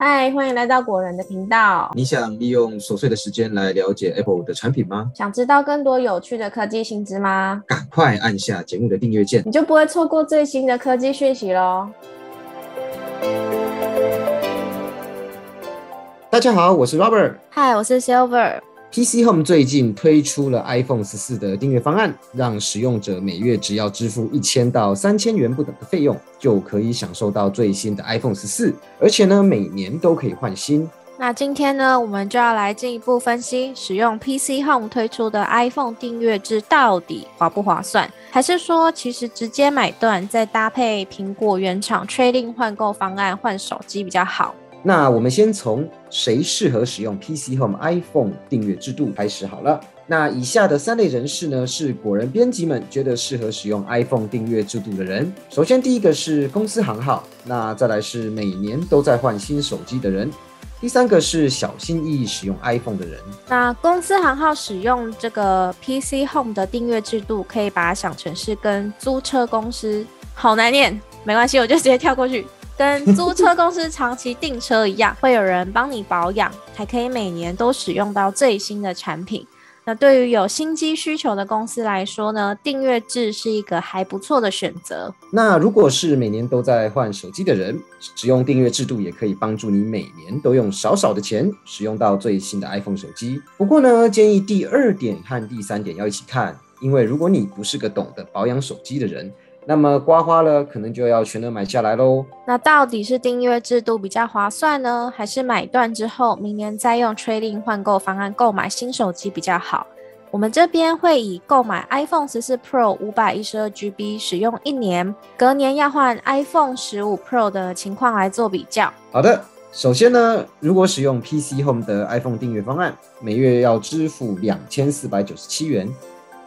嗨，欢迎来到果仁的频道。你想利用琐碎的时间来了解 Apple 的产品吗？想知道更多有趣的科技新知吗？赶快按下节目的订阅键，你就不会错过最新的科技讯息喽。大家好，我是 Robert。嗨，我是 Silver。PC Home 最近推出了 iPhone 十四的订阅方案，让使用者每月只要支付一千到三千元不等的费用，就可以享受到最新的 iPhone 十四，而且呢，每年都可以换新。那今天呢，我们就要来进一步分析，使用 PC Home 推出的 iPhone 订阅制到底划不划算，还是说其实直接买断，再搭配苹果原厂 Trading 换购方案换手机比较好？那我们先从谁适合使用 PC Home iPhone 订阅制度开始好了。那以下的三类人士呢，是果仁编辑们觉得适合使用 iPhone 订阅制度的人。首先，第一个是公司行号，那再来是每年都在换新手机的人，第三个是小心翼翼使用 iPhone 的人。那公司行号使用这个 PC Home 的订阅制度，可以把它想成是跟租车公司，好难念，没关系，我就直接跳过去。跟租车公司长期订车一样，会有人帮你保养，还可以每年都使用到最新的产品。那对于有新机需求的公司来说呢，订阅制是一个还不错的选择。那如果是每年都在换手机的人，使用订阅制度也可以帮助你每年都用少少的钱使用到最新的 iPhone 手机。不过呢，建议第二点和第三点要一起看，因为如果你不是个懂得保养手机的人。那么刮花了，可能就要全额买下来喽。那到底是订阅制度比较划算呢，还是买断之后明年再用 Trading 换购方案购买新手机比较好？我们这边会以购买 iPhone 十四 Pro 五百一十二 GB 使用一年，隔年要换 iPhone 十五 Pro 的情况来做比较。好的，首先呢，如果使用 PC Home 的 iPhone 订阅方案，每月要支付两千四百九十七元。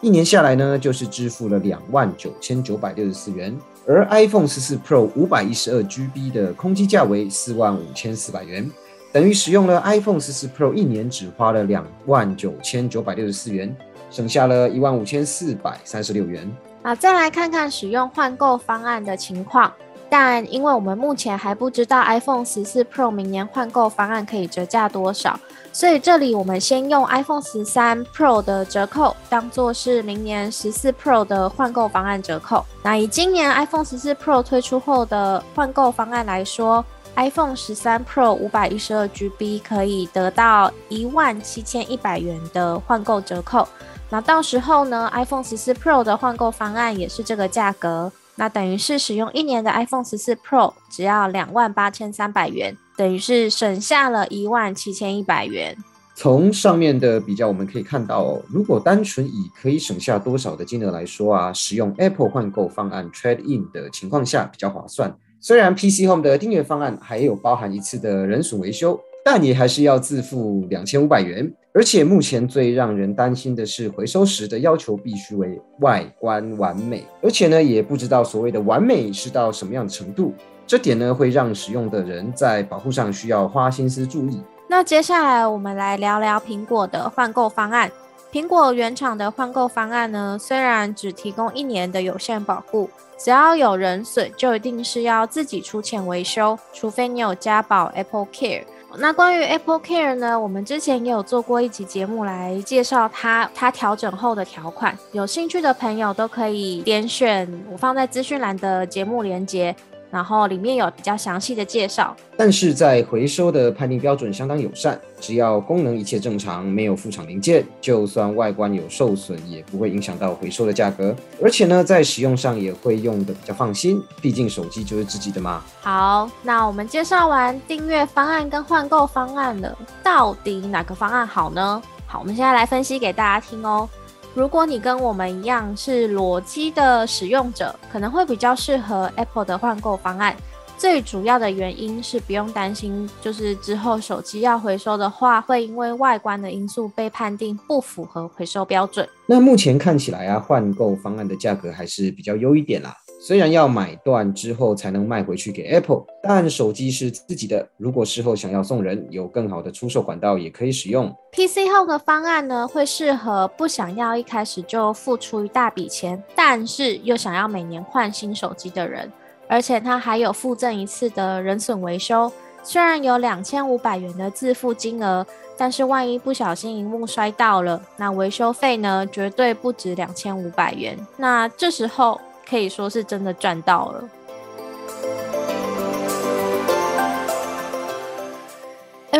一年下来呢，就是支付了两万九千九百六十四元，而 iPhone 十四 Pro 五百一十二 GB 的空机价为四万五千四百元，等于使用了 iPhone 十四 Pro 一年只花了两万九千九百六十四元，省下了一万五千四百三十六元。啊，再来看看使用换购方案的情况。但因为我们目前还不知道 iPhone 十四 Pro 明年换购方案可以折价多少，所以这里我们先用 iPhone 十三 Pro 的折扣当做是明年十四 Pro 的换购方案折扣。那以今年 iPhone 十四 Pro 推出后的换购方案来说，iPhone 十三 Pro 五百一十二 GB 可以得到一万七千一百元的换购折扣。那到时候呢，iPhone 十四 Pro 的换购方案也是这个价格。那等于是使用一年的 iPhone 十四 Pro 只要两万八千三百元，等于是省下了一万七千一百元。从上面的比较，我们可以看到，如果单纯以可以省下多少的金额来说啊，使用 Apple 换购方案 Trade In 的情况下比较划算。虽然 PC Home 的订阅方案还有包含一次的人损维修。但你还是要自付两千五百元，而且目前最让人担心的是回收时的要求必须为外观完美，而且呢也不知道所谓的完美是到什么样的程度，这点呢会让使用的人在保护上需要花心思注意。那接下来我们来聊聊苹果的换购方案。苹果原厂的换购方案呢，虽然只提供一年的有限保护，只要有人损就一定是要自己出钱维修，除非你有加保 Apple Care。那关于 Apple Care 呢？我们之前也有做过一集节目来介绍它，它调整后的条款。有兴趣的朋友都可以点选我放在资讯栏的节目连接。然后里面有比较详细的介绍，但是在回收的判定标准相当友善，只要功能一切正常，没有副厂零件，就算外观有受损，也不会影响到回收的价格。而且呢，在使用上也会用的比较放心，毕竟手机就是自己的嘛。好，那我们介绍完订阅方案跟换购方案了，到底哪个方案好呢？好，我们现在来分析给大家听哦。如果你跟我们一样是裸机的使用者，可能会比较适合 Apple 的换购方案。最主要的原因是不用担心，就是之后手机要回收的话，会因为外观的因素被判定不符合回收标准。那目前看起来啊，换购方案的价格还是比较优一点啦。虽然要买断之后才能卖回去给 Apple，但手机是自己的。如果事后想要送人，有更好的出售管道也可以使用。PC Home 的方案呢，会适合不想要一开始就付出一大笔钱，但是又想要每年换新手机的人。而且它还有附赠一次的人损维修，虽然有两千五百元的自付金额，但是万一不小心荧幕摔到了，那维修费呢，绝对不止两千五百元。那这时候可以说是真的赚到了。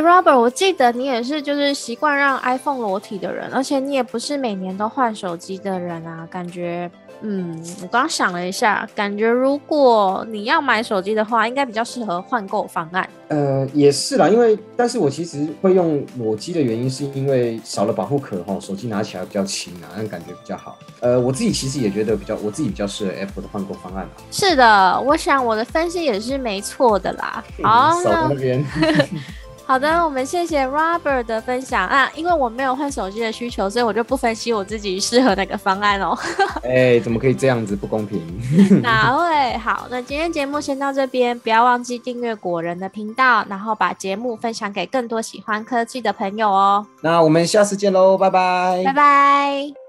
，Robert，我记得你也是就是习惯让 iPhone 裸体的人，而且你也不是每年都换手机的人啊。感觉，嗯，我刚想了一下，感觉如果你要买手机的话，应该比较适合换购方案。呃，也是啦，因为但是我其实会用裸机的原因，是因为少了保护壳哈，手机拿起来比较轻啊，那感觉比较好。呃，我自己其实也觉得比较，我自己比较适合 Apple 的换购方案。是的，我想我的分析也是没错的啦。好，那边。好的，我们谢谢 Robert 的分享啊！因为我没有换手机的需求，所以我就不分析我自己适合哪个方案哦。哎，怎么可以这样子？不公平！哪位？好，那今天节目先到这边，不要忘记订阅果仁的频道，然后把节目分享给更多喜欢科技的朋友哦。那我们下次见喽，拜拜！拜拜。